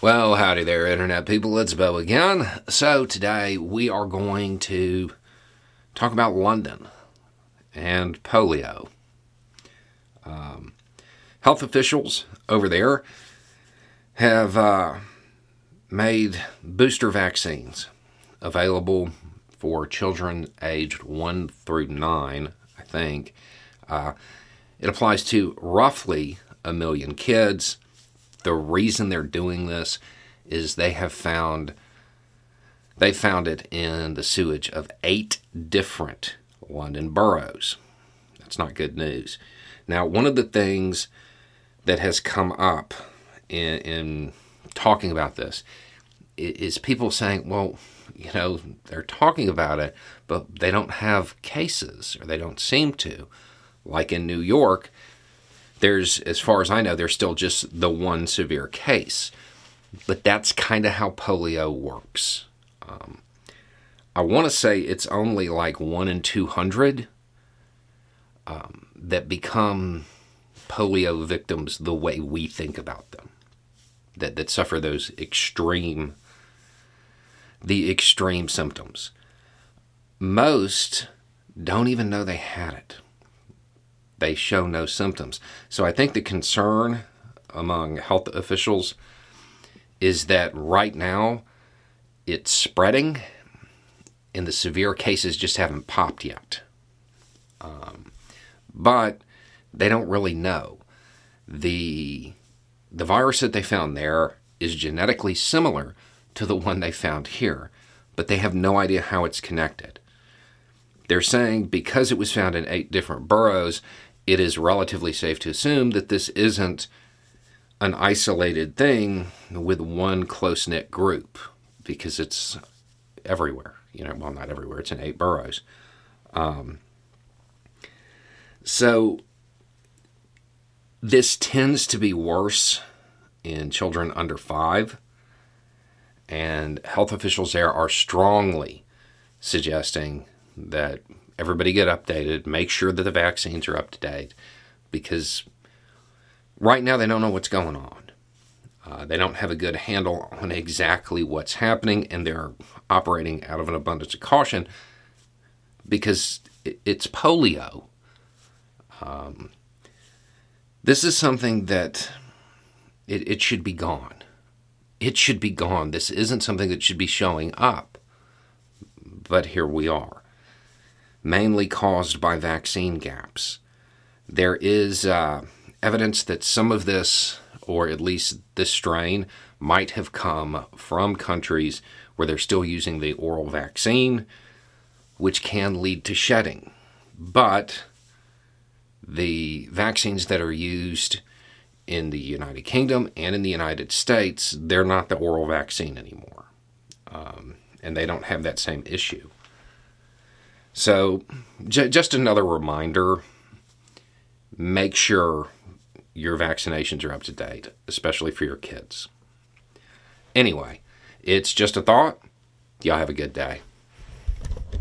Well, howdy there, Internet people. It's Bo again. So, today we are going to talk about London and polio. Um, health officials over there have uh, made booster vaccines available for children aged 1 through 9, I think. Uh, it applies to roughly a million kids the reason they're doing this is they have found they found it in the sewage of eight different London boroughs. That's not good news. Now, one of the things that has come up in, in talking about this is people saying, well, you know, they're talking about it, but they don't have cases, or they don't seem to. Like in New York, there's, as far as I know, there's still just the one severe case. But that's kind of how polio works. Um, I want to say it's only like one in 200 um, that become polio victims the way we think about them, that, that suffer those extreme, the extreme symptoms. Most don't even know they had it they show no symptoms. So I think the concern among health officials is that right now it's spreading and the severe cases just haven't popped yet. Um, but they don't really know. The, the virus that they found there is genetically similar to the one they found here, but they have no idea how it's connected. They're saying because it was found in eight different boroughs, it is relatively safe to assume that this isn't an isolated thing with one close knit group because it's everywhere. You know, well, not everywhere, it's in eight boroughs. Um, so this tends to be worse in children under five, and health officials there are strongly suggesting that everybody get updated, make sure that the vaccines are up to date, because right now they don't know what's going on. Uh, they don't have a good handle on exactly what's happening, and they're operating out of an abundance of caution because it's polio. Um, this is something that it, it should be gone. It should be gone. This isn't something that should be showing up. But here we are mainly caused by vaccine gaps. There is uh, evidence that some of this, or at least this strain, might have come from countries where they're still using the oral vaccine, which can lead to shedding. But the vaccines that are used in the United Kingdom and in the United States, they're not the oral vaccine anymore. Um, and they don't have that same issue. So, j- just another reminder make sure your vaccinations are up to date, especially for your kids. Anyway, it's just a thought. Y'all have a good day.